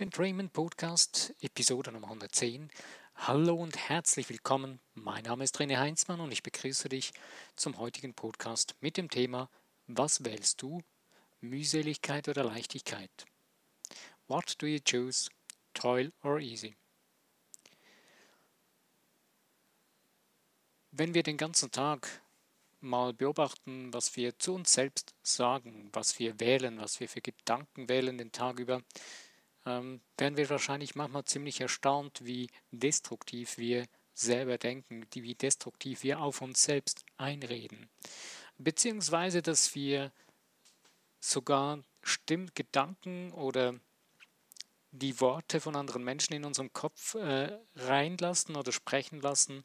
And Dreaming Podcast, Episode Nummer 110. Hallo und herzlich willkommen. Mein Name ist René Heinzmann und ich begrüße dich zum heutigen Podcast mit dem Thema Was wählst du? Mühseligkeit oder Leichtigkeit? What do you choose? Toil or easy? Wenn wir den ganzen Tag mal beobachten, was wir zu uns selbst sagen, was wir wählen, was wir für Gedanken wählen den Tag über, ähm, werden wir wahrscheinlich manchmal ziemlich erstaunt, wie destruktiv wir selber denken, wie destruktiv wir auf uns selbst einreden. Beziehungsweise, dass wir sogar Stimm Gedanken oder die Worte von anderen Menschen in unserem Kopf äh, reinlassen oder sprechen lassen,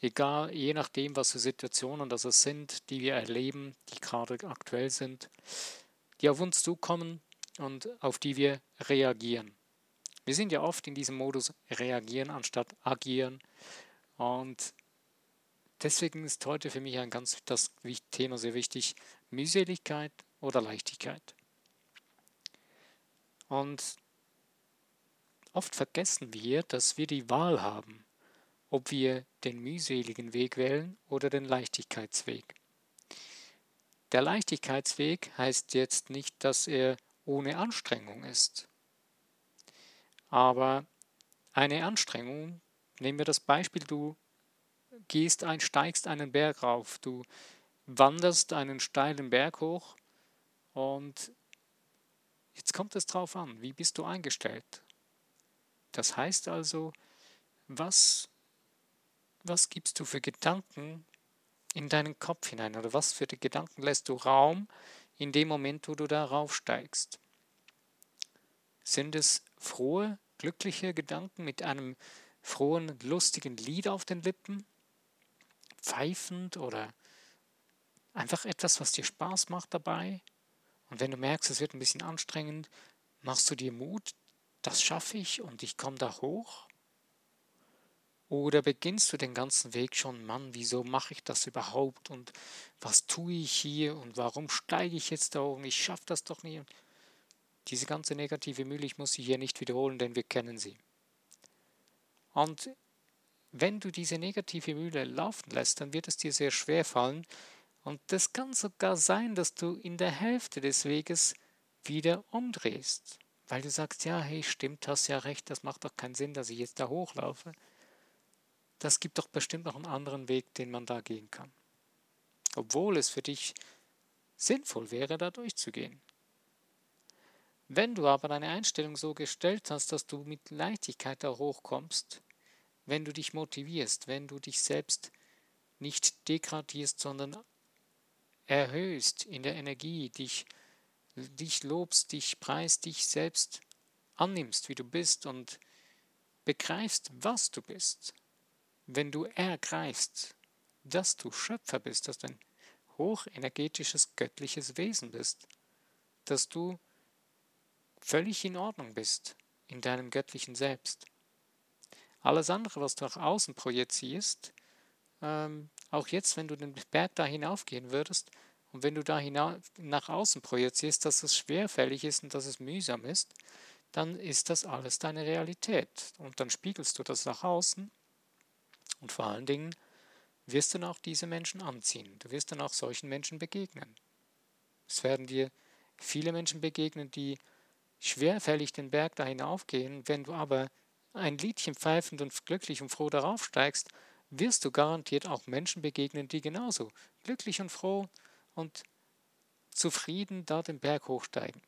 egal, je nachdem, was für Situationen das sind, die wir erleben, die gerade aktuell sind, die auf uns zukommen und auf die wir reagieren. Wir sind ja oft in diesem Modus reagieren anstatt agieren und deswegen ist heute für mich ein ganz das Thema sehr wichtig, Mühseligkeit oder Leichtigkeit. Und oft vergessen wir, dass wir die Wahl haben ob wir den mühseligen Weg wählen oder den Leichtigkeitsweg. Der Leichtigkeitsweg heißt jetzt nicht, dass er ohne Anstrengung ist. Aber eine Anstrengung, nehmen wir das Beispiel, du gehst ein, steigst einen Berg rauf, du wanderst einen steilen Berg hoch und jetzt kommt es drauf an, wie bist du eingestellt. Das heißt also, was was gibst du für Gedanken in deinen Kopf hinein oder was für die Gedanken lässt du Raum in dem Moment, wo du da raufsteigst? Sind es frohe, glückliche Gedanken mit einem frohen, lustigen Lied auf den Lippen? Pfeifend oder einfach etwas, was dir Spaß macht dabei? Und wenn du merkst, es wird ein bisschen anstrengend, machst du dir Mut, das schaffe ich und ich komme da hoch? Oder beginnst du den ganzen Weg schon, Mann, wieso mache ich das überhaupt und was tue ich hier und warum steige ich jetzt da oben, ich schaffe das doch nie. Diese ganze negative Mühle, ich muss sie hier nicht wiederholen, denn wir kennen sie. Und wenn du diese negative Mühle laufen lässt, dann wird es dir sehr schwer fallen und es kann sogar sein, dass du in der Hälfte des Weges wieder umdrehst, weil du sagst, ja, hey, stimmt, hast ja recht, das macht doch keinen Sinn, dass ich jetzt da hochlaufe das gibt doch bestimmt noch einen anderen Weg, den man da gehen kann. Obwohl es für dich sinnvoll wäre, da durchzugehen. Wenn du aber deine Einstellung so gestellt hast, dass du mit Leichtigkeit da hochkommst, wenn du dich motivierst, wenn du dich selbst nicht degradierst, sondern erhöhst in der Energie, dich, dich lobst, dich preist, dich selbst annimmst, wie du bist und begreifst, was du bist, wenn du ergreifst, dass du Schöpfer bist, dass du ein hochenergetisches, göttliches Wesen bist, dass du völlig in Ordnung bist in deinem göttlichen Selbst. Alles andere, was du nach außen projizierst, ähm, auch jetzt, wenn du den Berg da hinaufgehen würdest und wenn du da nach außen projizierst, dass es schwerfällig ist und dass es mühsam ist, dann ist das alles deine Realität. Und dann spiegelst du das nach außen und vor allen Dingen wirst du dann auch diese Menschen anziehen. Du wirst dann auch solchen Menschen begegnen. Es werden dir viele Menschen begegnen, die schwerfällig den Berg da hinaufgehen. Wenn du aber ein Liedchen pfeifend und glücklich und froh darauf steigst, wirst du garantiert auch Menschen begegnen, die genauso glücklich und froh und zufrieden da den Berg hochsteigen.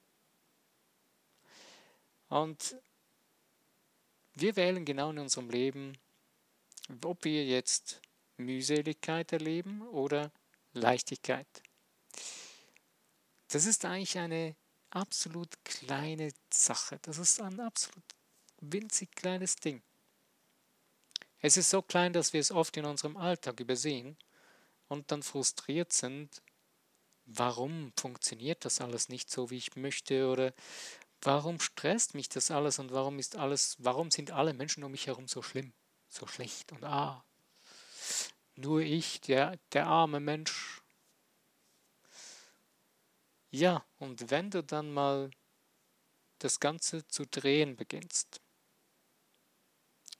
Und wir wählen genau in unserem Leben ob wir jetzt Mühseligkeit erleben oder Leichtigkeit. Das ist eigentlich eine absolut kleine Sache. Das ist ein absolut winzig kleines Ding. Es ist so klein, dass wir es oft in unserem Alltag übersehen und dann frustriert sind, warum funktioniert das alles nicht so, wie ich möchte oder warum stresst mich das alles und warum ist alles, warum sind alle Menschen um mich herum so schlimm? So schlecht und ah, nur ich, der, der arme Mensch. Ja, und wenn du dann mal das Ganze zu drehen beginnst.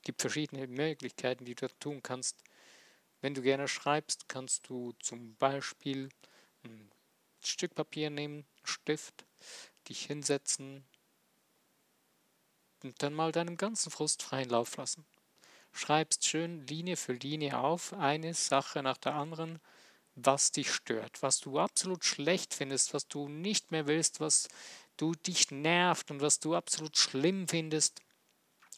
Gibt verschiedene Möglichkeiten, die du tun kannst. Wenn du gerne schreibst, kannst du zum Beispiel ein Stück Papier nehmen, Stift, dich hinsetzen und dann mal deinem ganzen Frust freien Lauf lassen. Schreibst schön Linie für Linie auf, eine Sache nach der anderen, was dich stört, was du absolut schlecht findest, was du nicht mehr willst, was du dich nervt und was du absolut schlimm findest.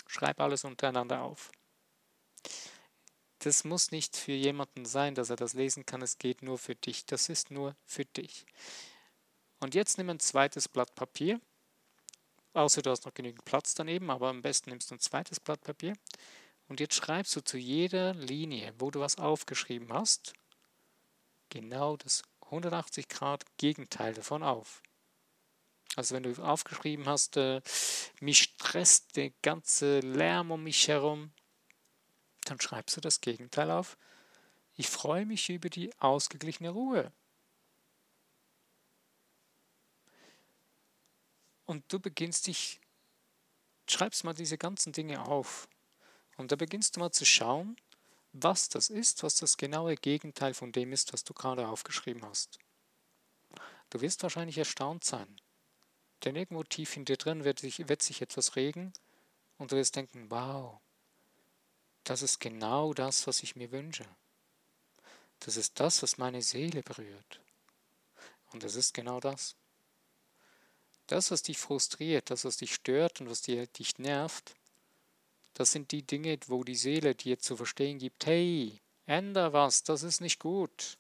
Schreib alles untereinander auf. Das muss nicht für jemanden sein, dass er das lesen kann. Es geht nur für dich. Das ist nur für dich. Und jetzt nimm ein zweites Blatt Papier. Außer du hast noch genügend Platz daneben, aber am besten nimmst du ein zweites Blatt Papier. Und jetzt schreibst du zu jeder Linie, wo du was aufgeschrieben hast, genau das 180 Grad Gegenteil davon auf. Also wenn du aufgeschrieben hast, äh, mich stresst der ganze Lärm um mich herum, dann schreibst du das Gegenteil auf. Ich freue mich über die ausgeglichene Ruhe. Und du beginnst dich, schreibst mal diese ganzen Dinge auf. Und da beginnst du mal zu schauen, was das ist, was das genaue Gegenteil von dem ist, was du gerade aufgeschrieben hast. Du wirst wahrscheinlich erstaunt sein, denn irgendwo tief in dir drin wird sich, wird sich etwas regen und du wirst denken, wow, das ist genau das, was ich mir wünsche. Das ist das, was meine Seele berührt. Und das ist genau das. Das, was dich frustriert, das, was dich stört und was dich nervt, das sind die Dinge, wo die Seele dir zu verstehen gibt, hey, änder was, das ist nicht gut.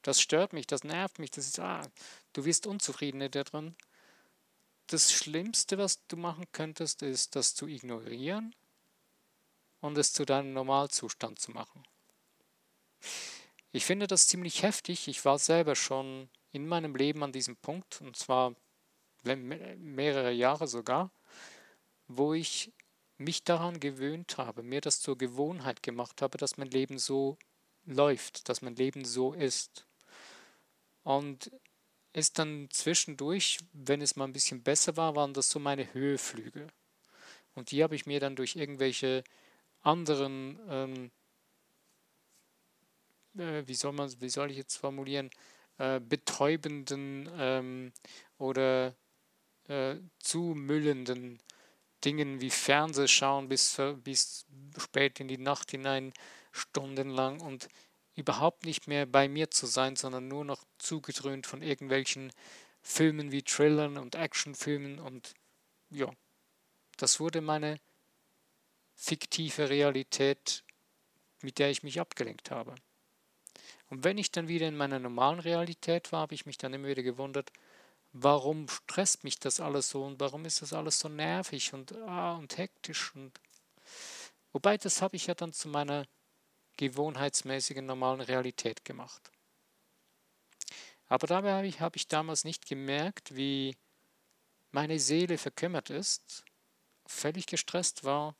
Das stört mich, das nervt mich, das ist, ah, du wirst unzufrieden daran. Das Schlimmste, was du machen könntest, ist, das zu ignorieren und es zu deinem Normalzustand zu machen. Ich finde das ziemlich heftig. Ich war selber schon in meinem Leben an diesem Punkt, und zwar mehrere Jahre sogar, wo ich mich daran gewöhnt habe, mir das zur Gewohnheit gemacht habe, dass mein Leben so läuft, dass mein Leben so ist. Und ist dann zwischendurch, wenn es mal ein bisschen besser war, waren das so meine Höheflüge. Und die habe ich mir dann durch irgendwelche anderen, ähm, äh, wie soll man, wie soll ich jetzt formulieren, äh, betäubenden ähm, oder äh, zumüllenden Dingen wie Fernsehschauen bis, bis spät in die Nacht hinein, stundenlang und überhaupt nicht mehr bei mir zu sein, sondern nur noch zugedröhnt von irgendwelchen Filmen wie Thrillern und Actionfilmen und ja, das wurde meine fiktive Realität, mit der ich mich abgelenkt habe. Und wenn ich dann wieder in meiner normalen Realität war, habe ich mich dann immer wieder gewundert, warum stresst mich das alles so und warum ist das alles so nervig und, ah, und hektisch. Und Wobei, das habe ich ja dann zu meiner gewohnheitsmäßigen normalen Realität gemacht. Aber dabei habe ich, habe ich damals nicht gemerkt, wie meine Seele verkümmert ist, völlig gestresst war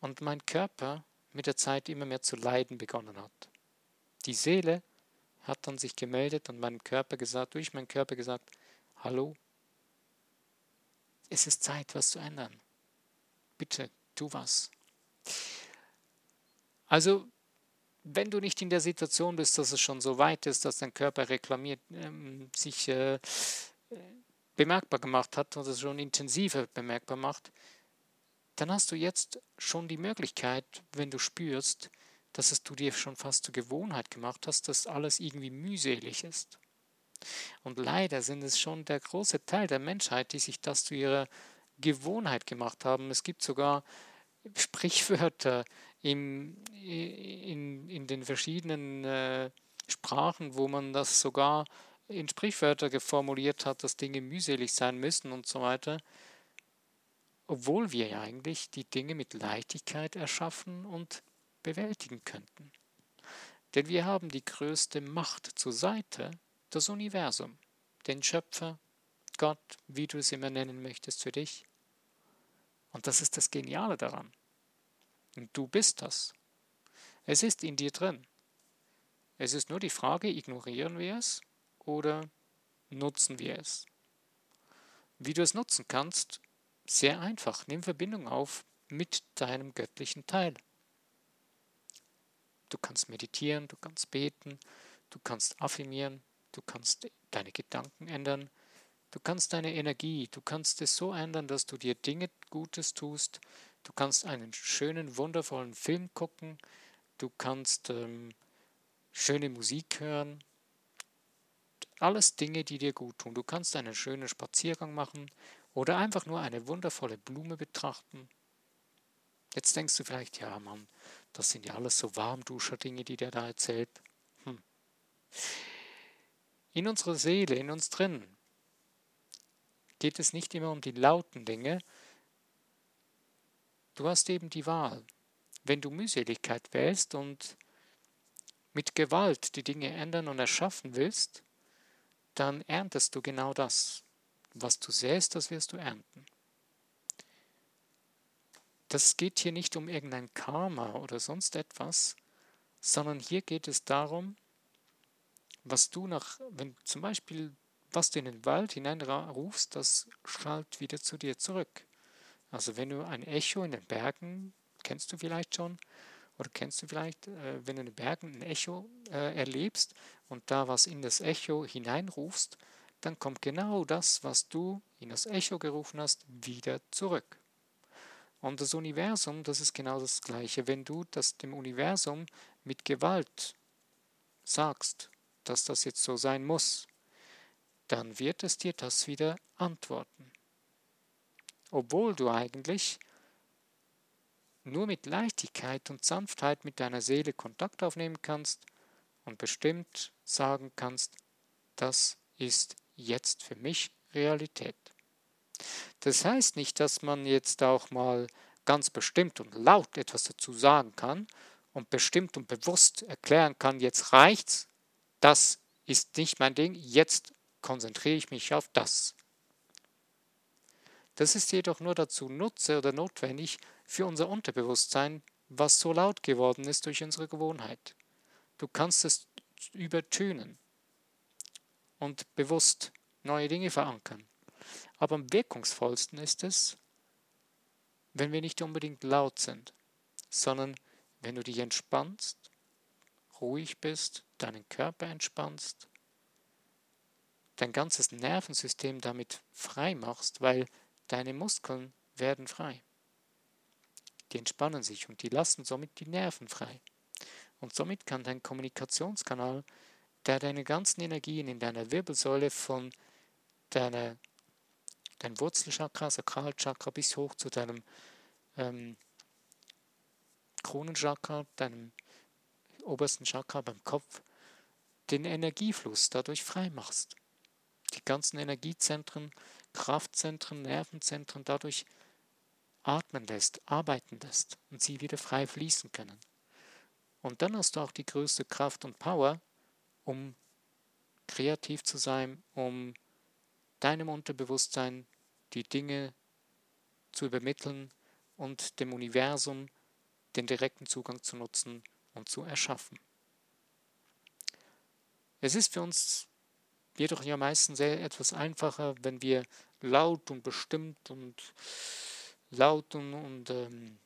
und mein Körper mit der Zeit immer mehr zu leiden begonnen hat. Die Seele hat dann sich gemeldet und meinem Körper gesagt, durch meinen Körper gesagt, hallo, es ist Zeit, was zu ändern. Bitte, tu was. Also, wenn du nicht in der Situation bist, dass es schon so weit ist, dass dein Körper reklamiert, ähm, sich äh, bemerkbar gemacht hat es schon intensiver bemerkbar macht, dann hast du jetzt schon die Möglichkeit, wenn du spürst, dass es du dir schon fast zur Gewohnheit gemacht hast, dass alles irgendwie mühselig ist. Und leider sind es schon der große Teil der Menschheit, die sich das zu ihrer Gewohnheit gemacht haben. Es gibt sogar Sprichwörter im, in, in den verschiedenen äh, Sprachen, wo man das sogar in Sprichwörter geformuliert hat, dass Dinge mühselig sein müssen und so weiter obwohl wir ja eigentlich die Dinge mit Leichtigkeit erschaffen und bewältigen könnten. Denn wir haben die größte Macht zur Seite, das Universum, den Schöpfer, Gott, wie du es immer nennen möchtest für dich. Und das ist das Geniale daran. Und du bist das. Es ist in dir drin. Es ist nur die Frage, ignorieren wir es oder nutzen wir es? wie du es nutzen kannst, sehr einfach. Nimm Verbindung auf mit deinem göttlichen Teil. Du kannst meditieren, du kannst beten, du kannst affirmieren, du kannst deine Gedanken ändern, du kannst deine Energie, du kannst es so ändern, dass du dir Dinge Gutes tust, du kannst einen schönen, wundervollen Film gucken, du kannst ähm, schöne Musik hören, alles Dinge, die dir gut tun. Du kannst einen schönen Spaziergang machen oder einfach nur eine wundervolle Blume betrachten. Jetzt denkst du vielleicht, ja Mann, das sind ja alles so Warmduscher-Dinge, die der da erzählt. Hm. In unserer Seele, in uns drin, geht es nicht immer um die lauten Dinge. Du hast eben die Wahl. Wenn du Mühseligkeit wählst und mit Gewalt die Dinge ändern und erschaffen willst, dann erntest du genau das. Was du säst, das wirst du ernten. Das geht hier nicht um irgendein Karma oder sonst etwas, sondern hier geht es darum, was du nach, wenn zum Beispiel, was du in den Wald hineinrufst, das schallt wieder zu dir zurück. Also wenn du ein Echo in den Bergen, kennst du vielleicht schon, oder kennst du vielleicht, äh, wenn du in den Bergen ein Echo äh, erlebst und da was in das Echo hineinrufst, dann kommt genau das, was du in das Echo gerufen hast, wieder zurück. Und das Universum, das ist genau das Gleiche. Wenn du das dem Universum mit Gewalt sagst, dass das jetzt so sein muss, dann wird es dir das wieder antworten. Obwohl du eigentlich nur mit Leichtigkeit und Sanftheit mit deiner Seele Kontakt aufnehmen kannst und bestimmt sagen kannst, das ist jetzt für mich Realität. Das heißt nicht, dass man jetzt auch mal ganz bestimmt und laut etwas dazu sagen kann und bestimmt und bewusst erklären kann, jetzt reicht's, das ist nicht mein Ding, jetzt konzentriere ich mich auf das. Das ist jedoch nur dazu nutze oder notwendig für unser Unterbewusstsein, was so laut geworden ist durch unsere Gewohnheit. Du kannst es übertönen und bewusst neue Dinge verankern. Aber am wirkungsvollsten ist es, wenn wir nicht unbedingt laut sind, sondern wenn du dich entspannst, ruhig bist, deinen Körper entspannst, dein ganzes Nervensystem damit frei machst, weil deine Muskeln werden frei. Die entspannen sich und die lassen somit die Nerven frei. Und somit kann dein Kommunikationskanal, der deine ganzen Energien in deiner Wirbelsäule von deiner, dein Wurzelchakra, Sakralchakra bis hoch zu deinem ähm, Kronenchakra, deinem obersten Chakra beim Kopf, den Energiefluss dadurch frei machst. Die ganzen Energiezentren, Kraftzentren, Nervenzentren dadurch atmen lässt, arbeiten lässt und sie wieder frei fließen können. Und dann hast du auch die größte Kraft und Power, um kreativ zu sein, um deinem Unterbewusstsein die Dinge zu übermitteln und dem Universum den direkten Zugang zu nutzen und zu erschaffen. Es ist für uns jedoch ja meistens etwas einfacher, wenn wir laut und bestimmt und laut und, und ähm,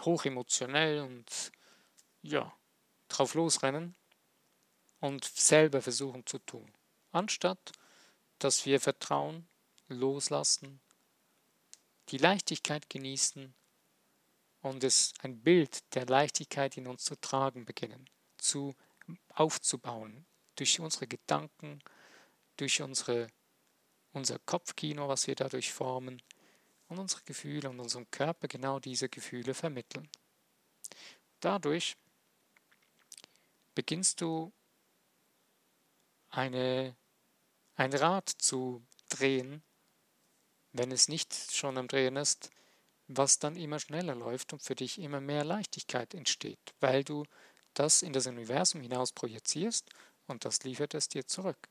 hochemotionell und ja, drauf losrennen und selber versuchen zu tun. Anstatt dass wir vertrauen, loslassen, die Leichtigkeit genießen und es ein Bild der Leichtigkeit in uns zu tragen beginnen, zu aufzubauen, durch unsere Gedanken, durch unsere, unser Kopfkino, was wir dadurch formen, und unsere Gefühle und unserem Körper genau diese Gefühle vermitteln. Dadurch beginnst du eine, ein Rad zu drehen, wenn es nicht schon am Drehen ist, was dann immer schneller läuft und für dich immer mehr Leichtigkeit entsteht, weil du das in das Universum hinaus projizierst und das liefert es dir zurück.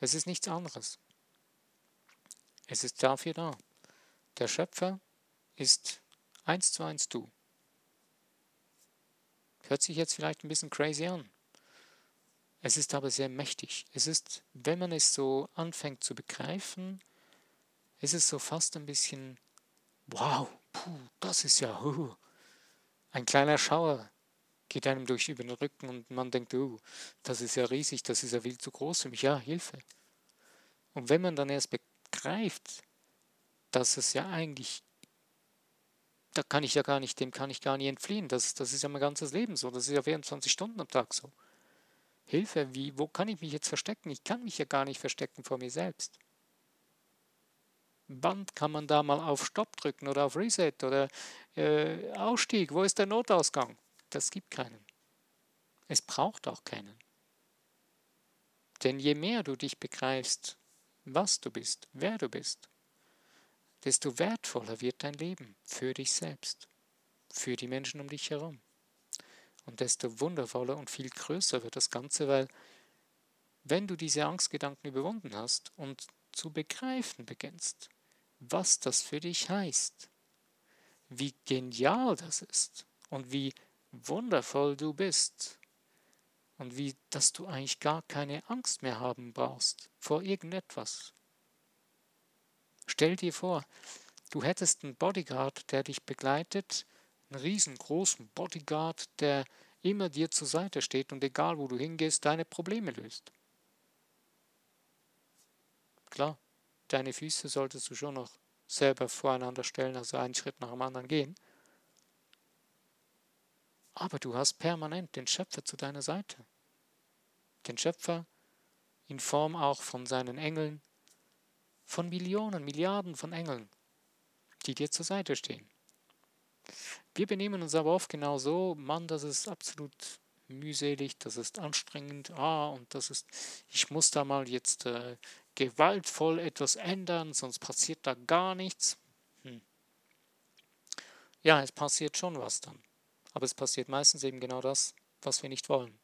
Es ist nichts anderes. Es ist dafür da. Der Schöpfer ist eins zu eins du. Hört sich jetzt vielleicht ein bisschen crazy an. Es ist aber sehr mächtig. Es ist, wenn man es so anfängt zu begreifen, ist es so fast ein bisschen, wow, puh, das ist ja, uh, ein kleiner Schauer geht einem durch über den Rücken und man denkt, oh, das ist ja riesig, das ist ja viel zu groß für mich. Ja, Hilfe. Und wenn man dann erst begreift, dass es ja eigentlich, da kann ich ja gar nicht, dem kann ich gar nicht entfliehen. Das, das ist ja mein ganzes Leben so. Das ist ja 24 Stunden am Tag so. Hilfe, wie, wo kann ich mich jetzt verstecken? Ich kann mich ja gar nicht verstecken vor mir selbst. Wann kann man da mal auf Stopp drücken oder auf Reset oder äh, Ausstieg? Wo ist der Notausgang? Das gibt keinen. Es braucht auch keinen. Denn je mehr du dich begreifst, was du bist, wer du bist, desto wertvoller wird dein Leben für dich selbst, für die Menschen um dich herum. Und desto wundervoller und viel größer wird das Ganze, weil wenn du diese Angstgedanken überwunden hast und zu begreifen beginnst, was das für dich heißt, wie genial das ist und wie wundervoll du bist und wie, dass du eigentlich gar keine Angst mehr haben brauchst vor irgendetwas. Stell dir vor, du hättest einen Bodyguard, der dich begleitet, einen riesengroßen Bodyguard, der immer dir zur Seite steht und egal wo du hingehst, deine Probleme löst. Klar, deine Füße solltest du schon noch selber voreinander stellen, also einen Schritt nach dem anderen gehen. Aber du hast permanent den Schöpfer zu deiner Seite. Den Schöpfer in Form auch von seinen Engeln, von Millionen, Milliarden von Engeln, die dir zur Seite stehen. Wir benehmen uns aber oft genau so, Mann, das ist absolut mühselig, das ist anstrengend, ah, und das ist, ich muss da mal jetzt äh, gewaltvoll etwas ändern, sonst passiert da gar nichts. Hm. Ja, es passiert schon was dann. Aber es passiert meistens eben genau das, was wir nicht wollen.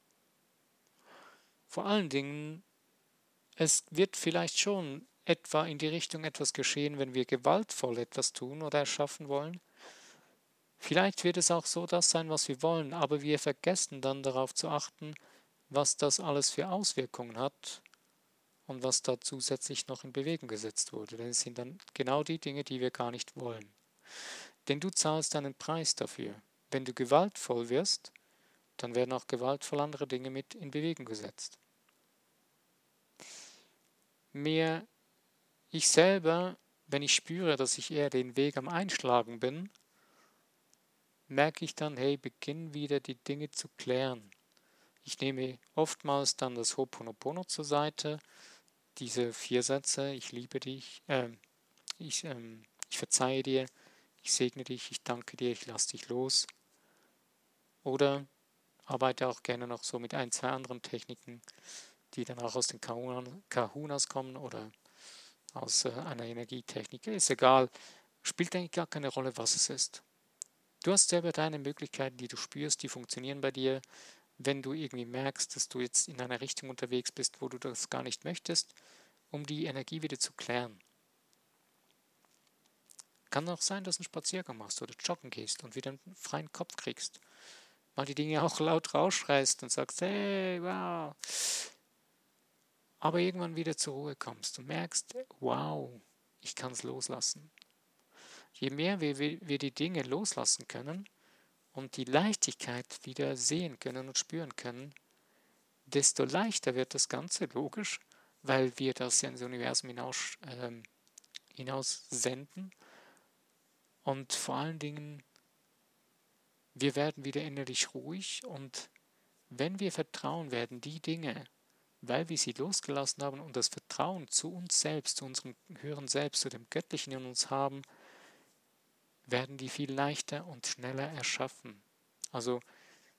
Vor allen Dingen, es wird vielleicht schon etwa in die Richtung etwas geschehen, wenn wir gewaltvoll etwas tun oder erschaffen wollen. Vielleicht wird es auch so das sein, was wir wollen, aber wir vergessen dann darauf zu achten, was das alles für Auswirkungen hat und was da zusätzlich noch in Bewegung gesetzt wurde. Denn es sind dann genau die Dinge, die wir gar nicht wollen. Denn du zahlst einen Preis dafür. Wenn du gewaltvoll wirst, dann werden auch gewaltvoll andere Dinge mit in Bewegung gesetzt. Mehr ich selber, wenn ich spüre, dass ich eher den Weg am Einschlagen bin, merke ich dann, hey, beginn wieder die Dinge zu klären. Ich nehme oftmals dann das Ho'oponopono zur Seite, diese vier Sätze, ich liebe dich, äh, ich, ähm, ich verzeihe dir, ich segne dich, ich danke dir, ich lasse dich los. Oder arbeite auch gerne noch so mit ein, zwei anderen Techniken, die dann auch aus den Kahunas kommen oder aus äh, einer Energietechnik. Ist egal, spielt eigentlich gar keine Rolle, was es ist. Du hast selber deine Möglichkeiten, die du spürst, die funktionieren bei dir. Wenn du irgendwie merkst, dass du jetzt in einer Richtung unterwegs bist, wo du das gar nicht möchtest, um die Energie wieder zu klären. Kann auch sein, dass du einen Spaziergang machst oder joggen gehst und wieder einen freien Kopf kriegst mal die Dinge auch laut rausschreist und sagst, hey, wow. Aber irgendwann wieder zur Ruhe kommst und merkst, wow, ich kann es loslassen. Je mehr wir, wir die Dinge loslassen können und die Leichtigkeit wieder sehen können und spüren können, desto leichter wird das Ganze, logisch, weil wir das ja ins Universum hinaus, äh, hinaus senden. Und vor allen Dingen wir werden wieder innerlich ruhig und wenn wir vertrauen werden, die Dinge, weil wir sie losgelassen haben und das Vertrauen zu uns selbst, zu unserem höheren Selbst, zu dem Göttlichen in uns haben, werden die viel leichter und schneller erschaffen. Also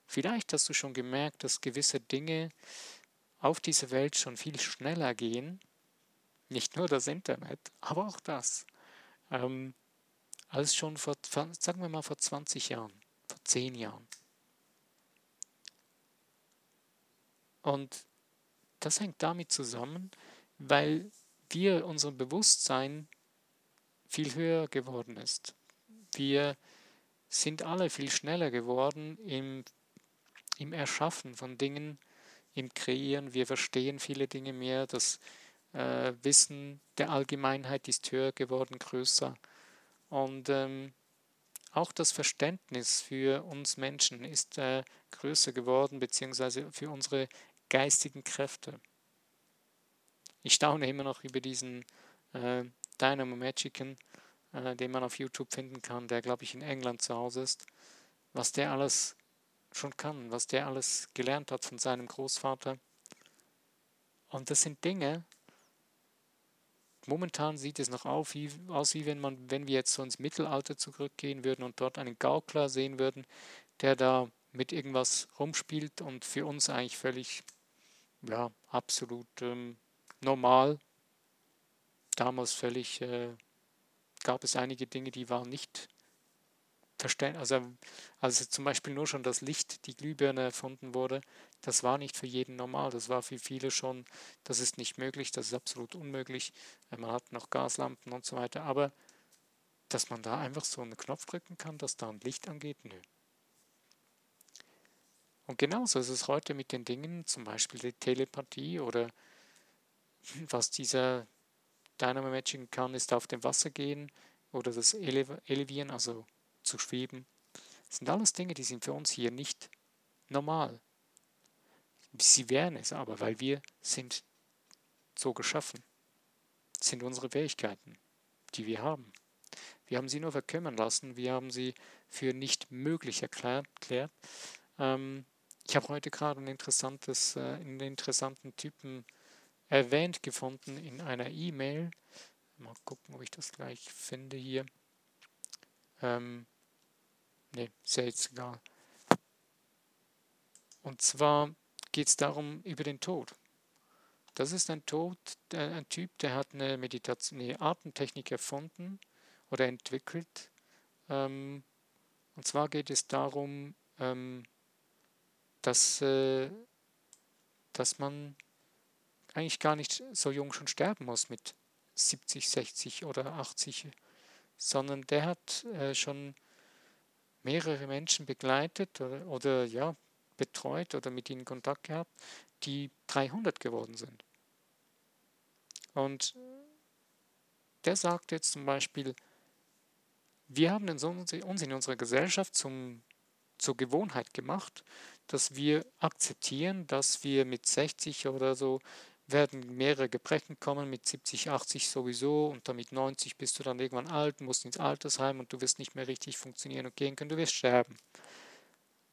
vielleicht hast du schon gemerkt, dass gewisse Dinge auf dieser Welt schon viel schneller gehen. Nicht nur das Internet, aber auch das. Ähm, als schon vor, sagen wir mal, vor 20 Jahren vor zehn Jahren. Und das hängt damit zusammen, weil wir, unser Bewusstsein viel höher geworden ist. Wir sind alle viel schneller geworden im, im Erschaffen von Dingen, im Kreieren, wir verstehen viele Dinge mehr, das äh, Wissen der Allgemeinheit ist höher geworden, größer. Und ähm, auch das Verständnis für uns Menschen ist äh, größer geworden, beziehungsweise für unsere geistigen Kräfte. Ich staune immer noch über diesen äh, Dynamo Magician, äh, den man auf YouTube finden kann, der, glaube ich, in England zu Hause ist, was der alles schon kann, was der alles gelernt hat von seinem Großvater. Und das sind Dinge, momentan sieht es noch auf, wie, aus, wie wenn, man, wenn wir jetzt so ins Mittelalter zurückgehen würden und dort einen Gaukler sehen würden, der da mit irgendwas rumspielt und für uns eigentlich völlig, ja, absolut ähm, normal. Damals völlig, äh, gab es einige Dinge, die waren nicht verständlich. Also, also zum Beispiel nur schon das Licht, die Glühbirne erfunden wurde, das war nicht für jeden normal. Das war für viele schon, das ist nicht möglich, das ist absolut unmöglich. Man hat noch Gaslampen und so weiter. Aber dass man da einfach so einen Knopf drücken kann, dass da ein Licht angeht, nö. Und genauso ist es heute mit den Dingen, zum Beispiel die Telepathie oder was dieser Dynamo Matching kann, ist auf dem Wasser gehen oder das Elevieren, also zu schweben. Das sind alles Dinge, die sind für uns hier nicht normal. Sie wären es aber, weil wir sind so geschaffen. Das sind unsere Fähigkeiten, die wir haben. Wir haben sie nur verkümmern lassen, wir haben sie für nicht möglich erklärt. Ähm, ich habe heute gerade äh, einen interessanten Typen erwähnt gefunden in einer E-Mail. Mal gucken, ob ich das gleich finde hier. Ähm, ne, ist ja jetzt egal. Und zwar geht es darum über den Tod. Das ist ein Tod, ein Typ, der hat eine Meditation, eine Atemtechnik erfunden oder entwickelt. Ähm, und zwar geht es darum, ähm, dass, äh, dass man eigentlich gar nicht so jung schon sterben muss mit 70, 60 oder 80, sondern der hat äh, schon mehrere Menschen begleitet oder, oder ja, betreut oder mit ihnen Kontakt gehabt, die 300 geworden sind. Und der sagt jetzt zum Beispiel, wir haben uns in unserer Gesellschaft zum, zur Gewohnheit gemacht, dass wir akzeptieren, dass wir mit 60 oder so werden mehrere Gebrechen kommen, mit 70, 80 sowieso und dann mit 90 bist du dann irgendwann alt, musst ins Altersheim und du wirst nicht mehr richtig funktionieren und gehen können, du wirst sterben.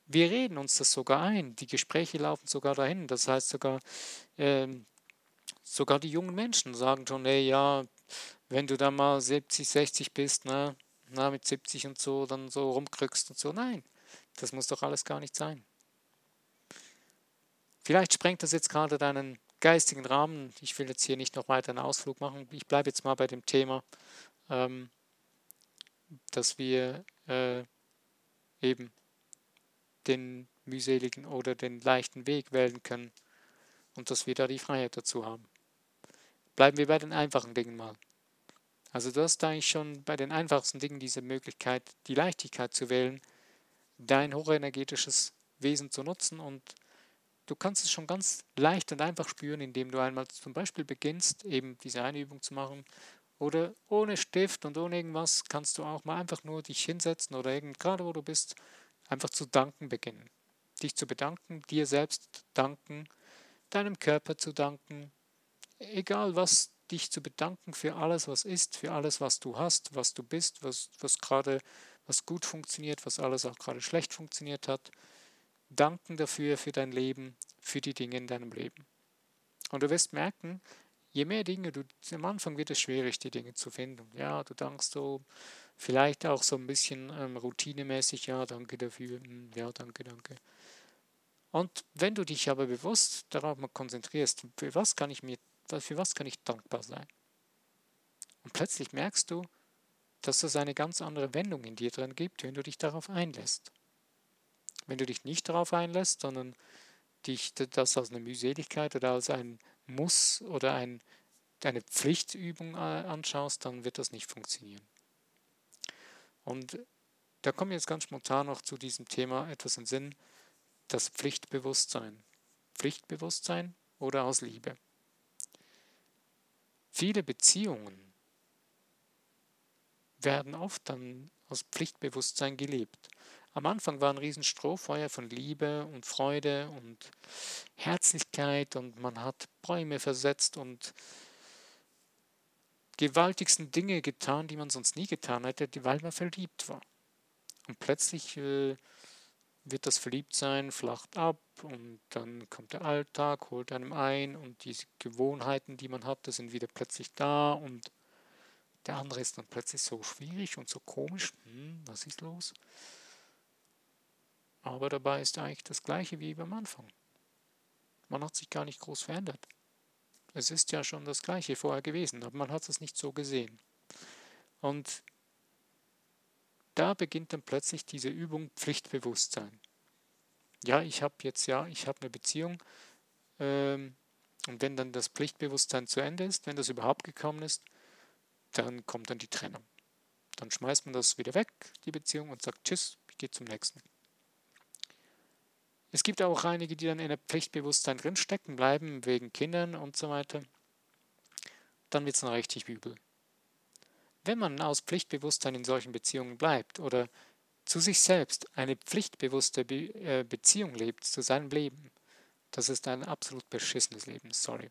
Wir reden uns das sogar ein. Die Gespräche laufen sogar dahin. Das heißt sogar, ähm, sogar die jungen Menschen sagen schon, hey, ja, wenn du da mal 70, 60 bist, ne, na, mit 70 und so, dann so rumkrückst und so. Nein, das muss doch alles gar nicht sein. Vielleicht sprengt das jetzt gerade deinen geistigen Rahmen. Ich will jetzt hier nicht noch weiter einen Ausflug machen. Ich bleibe jetzt mal bei dem Thema, ähm, dass wir äh, eben den mühseligen oder den leichten Weg wählen können und dass wir da die Freiheit dazu haben. Bleiben wir bei den einfachen Dingen mal. Also du hast eigentlich schon bei den einfachsten Dingen diese Möglichkeit, die Leichtigkeit zu wählen, dein hochenergetisches Wesen zu nutzen und du kannst es schon ganz leicht und einfach spüren, indem du einmal zum Beispiel beginnst, eben diese eine Übung zu machen oder ohne Stift und ohne irgendwas kannst du auch mal einfach nur dich hinsetzen oder irgend, gerade wo du bist, einfach zu danken beginnen. Dich zu bedanken, dir selbst danken, deinem Körper zu danken, egal was, dich zu bedanken für alles, was ist, für alles, was du hast, was du bist, was, was gerade, was gut funktioniert, was alles auch gerade schlecht funktioniert hat. Danken dafür, für dein Leben, für die Dinge in deinem Leben. Und du wirst merken, je mehr Dinge du, am Anfang wird es schwierig, die Dinge zu finden. Ja, du dankst so Vielleicht auch so ein bisschen ähm, routinemäßig, ja, danke dafür, hm, ja, danke, danke. Und wenn du dich aber bewusst darauf mal konzentrierst, für was kann ich mir, für was kann ich dankbar sein? Und plötzlich merkst du, dass es eine ganz andere Wendung in dir drin gibt, wenn du dich darauf einlässt. Wenn du dich nicht darauf einlässt, sondern dich das als eine Mühseligkeit oder als ein Muss oder ein, eine Pflichtübung äh, anschaust, dann wird das nicht funktionieren. Und da kommt jetzt ganz spontan noch zu diesem Thema etwas in Sinn, das Pflichtbewusstsein. Pflichtbewusstsein oder aus Liebe. Viele Beziehungen werden oft dann aus Pflichtbewusstsein gelebt. Am Anfang war ein riesen Strohfeuer von Liebe und Freude und Herzlichkeit und man hat Bäume versetzt und gewaltigsten Dinge getan, die man sonst nie getan hätte, weil man verliebt war. Und plötzlich äh, wird das Verliebtsein flacht ab und dann kommt der Alltag, holt einem ein und diese Gewohnheiten, die man hatte, sind wieder plötzlich da und der andere ist dann plötzlich so schwierig und so komisch. Hm, was ist los? Aber dabei ist eigentlich das gleiche wie beim Anfang. Man hat sich gar nicht groß verändert. Es ist ja schon das gleiche vorher gewesen, aber man hat es nicht so gesehen. Und da beginnt dann plötzlich diese Übung Pflichtbewusstsein. Ja, ich habe jetzt ja, ich habe eine Beziehung ähm, und wenn dann das Pflichtbewusstsein zu Ende ist, wenn das überhaupt gekommen ist, dann kommt dann die Trennung. Dann schmeißt man das wieder weg, die Beziehung, und sagt Tschüss, ich gehe zum nächsten. Es gibt auch einige, die dann in der Pflichtbewusstsein drin stecken bleiben, wegen Kindern und so weiter. Dann wird es dann richtig übel. Wenn man aus Pflichtbewusstsein in solchen Beziehungen bleibt oder zu sich selbst eine pflichtbewusste Be äh, Beziehung lebt, zu seinem Leben, das ist ein absolut beschissenes Leben, sorry.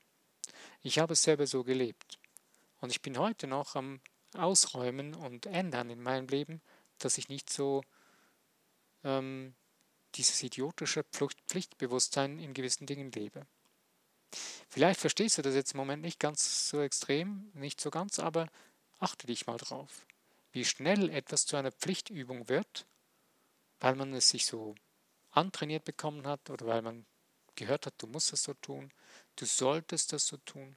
Ich habe es selber so gelebt. Und ich bin heute noch am Ausräumen und ändern in meinem Leben, dass ich nicht so ähm, dieses idiotische Pflichtbewusstsein in gewissen Dingen lebe. Vielleicht verstehst du das jetzt im Moment nicht ganz so extrem, nicht so ganz, aber achte dich mal drauf, wie schnell etwas zu einer Pflichtübung wird, weil man es sich so antrainiert bekommen hat oder weil man gehört hat, du musst es so tun, du solltest das so tun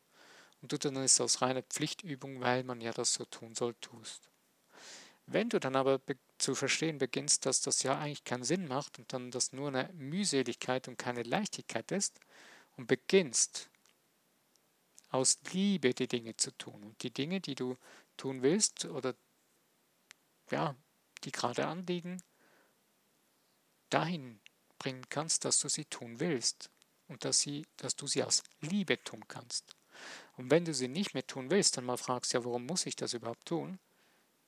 und du dann es aus reiner Pflichtübung, weil man ja das so tun soll, tust. Wenn du dann aber zu verstehen beginnst, dass das ja eigentlich keinen Sinn macht und dann das nur eine Mühseligkeit und keine Leichtigkeit ist und beginnst aus Liebe die Dinge zu tun und die Dinge, die du tun willst oder ja, die gerade anliegen, dahin bringen kannst, dass du sie tun willst und dass, sie, dass du sie aus Liebe tun kannst. Und wenn du sie nicht mehr tun willst, dann mal fragst, ja, warum muss ich das überhaupt tun?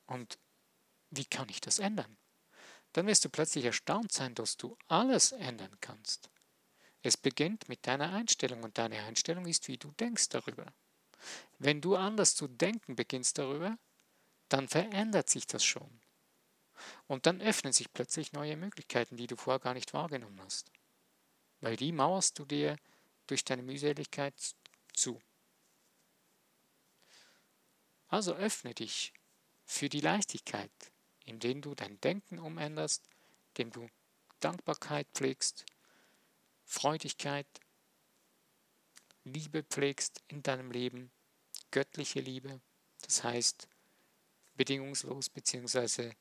Und wie kann ich das ändern? Dann wirst du plötzlich erstaunt sein, dass du alles ändern kannst. Es beginnt mit deiner Einstellung und deine Einstellung ist, wie du denkst darüber. Wenn du anders zu denken beginnst darüber, dann verändert sich das schon. Und dann öffnen sich plötzlich neue Möglichkeiten, die du vorher gar nicht wahrgenommen hast. Weil die mauerst du dir durch deine Mühseligkeit zu. Also öffne dich für die Leichtigkeit, indem du dein Denken umänderst, indem du Dankbarkeit pflegst, Freudigkeit, Liebe pflegst in deinem Leben, göttliche Liebe, das heißt bedingungslos bzw.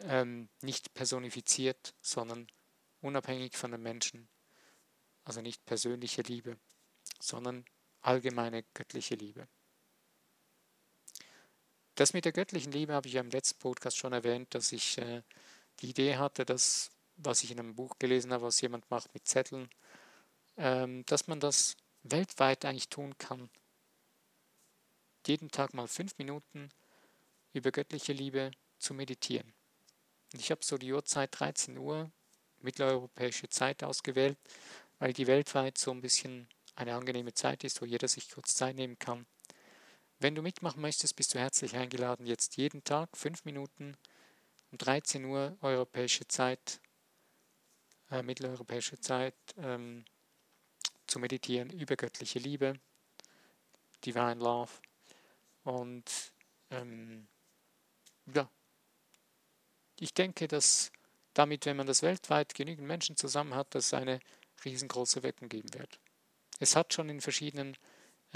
Ähm, nicht personifiziert, sondern unabhängig von den Menschen, also nicht persönliche Liebe, sondern allgemeine göttliche Liebe. Das mit der göttlichen Liebe habe ich ja im letzten Podcast schon erwähnt, dass ich äh, die Idee hatte, dass, was ich in einem Buch gelesen habe, was jemand macht mit Zetteln, ähm, dass man das weltweit eigentlich tun kann. Jeden Tag mal fünf Minuten über göttliche Liebe zu meditieren. Und ich habe so die Uhrzeit 13 Uhr, mitteleuropäische Zeit ausgewählt, weil die weltweit so ein bisschen eine angenehme Zeit ist, wo jeder sich kurz Zeit nehmen kann wenn du mitmachen möchtest, bist du herzlich eingeladen, jetzt jeden Tag fünf Minuten um 13 Uhr europäische Zeit, äh, mitteleuropäische Zeit, ähm, zu meditieren über göttliche Liebe, Divine Love. Und ähm, ja, ich denke, dass damit, wenn man das weltweit genügend Menschen zusammen hat, dass es eine riesengroße Wirkung geben wird. Es hat schon in verschiedenen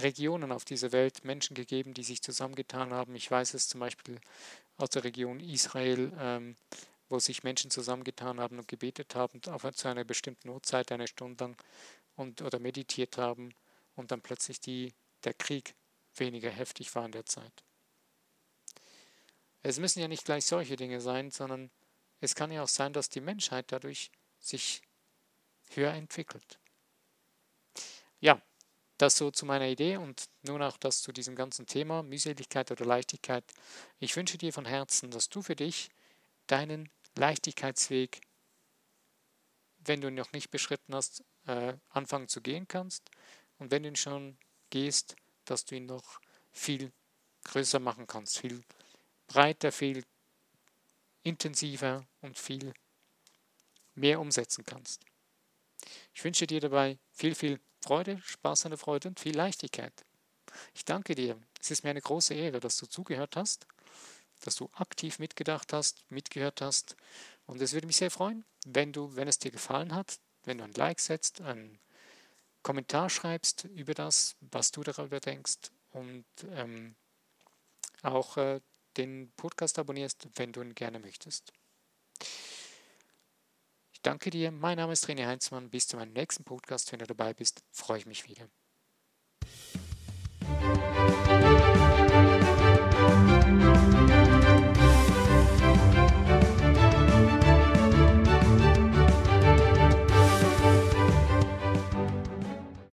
Regionen auf dieser Welt Menschen gegeben, die sich zusammengetan haben. Ich weiß es zum Beispiel aus der Region Israel, ähm, wo sich Menschen zusammengetan haben und gebetet haben, auf zu einer bestimmten Uhrzeit, eine Stunde lang, und, oder meditiert haben und dann plötzlich die, der Krieg weniger heftig war in der Zeit. Es müssen ja nicht gleich solche Dinge sein, sondern es kann ja auch sein, dass die Menschheit dadurch sich höher entwickelt. ja, das so zu meiner Idee und nun auch das zu diesem ganzen Thema, Mühseligkeit oder Leichtigkeit. Ich wünsche dir von Herzen, dass du für dich deinen Leichtigkeitsweg, wenn du ihn noch nicht beschritten hast, äh, anfangen zu gehen kannst. Und wenn du ihn schon gehst, dass du ihn noch viel größer machen kannst, viel breiter, viel intensiver und viel mehr umsetzen kannst. Ich wünsche dir dabei viel, viel Freude, Spaß an der Freude und viel Leichtigkeit. Ich danke dir. Es ist mir eine große Ehre, dass du zugehört hast, dass du aktiv mitgedacht hast, mitgehört hast. Und es würde mich sehr freuen, wenn du, wenn es dir gefallen hat, wenn du ein Like setzt, einen Kommentar schreibst über das, was du darüber denkst und ähm, auch äh, den Podcast abonnierst, wenn du ihn gerne möchtest. Ich danke dir. Mein Name ist René Heinzmann. Bis zu meinem nächsten Podcast. Wenn du dabei bist, freue ich mich wieder.